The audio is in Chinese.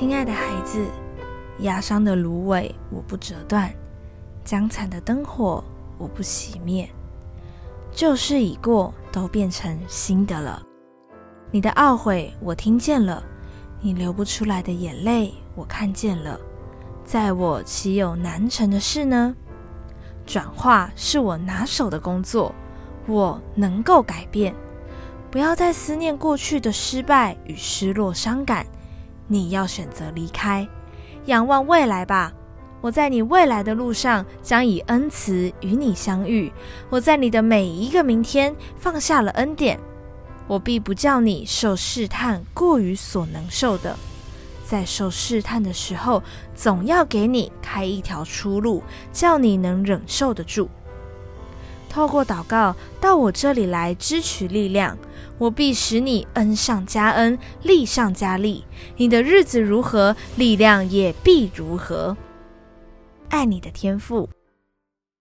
亲爱的孩子，压伤的芦苇我不折断，将残的灯火我不熄灭。旧事已过，都变成新的了。你的懊悔我听见了，你流不出来的眼泪我看见了。在我岂有难成的事呢？转化是我拿手的工作，我能够改变。不要再思念过去的失败与失落伤感，你要选择离开，仰望未来吧。我在你未来的路上将以恩慈与你相遇。我在你的每一个明天放下了恩典。我必不叫你受试探过于所能受的，在受试探的时候，总要给你开一条出路，叫你能忍受得住。透过祷告到我这里来支取力量，我必使你恩上加恩，利上加利。你的日子如何，力量也必如何。爱你的天赋。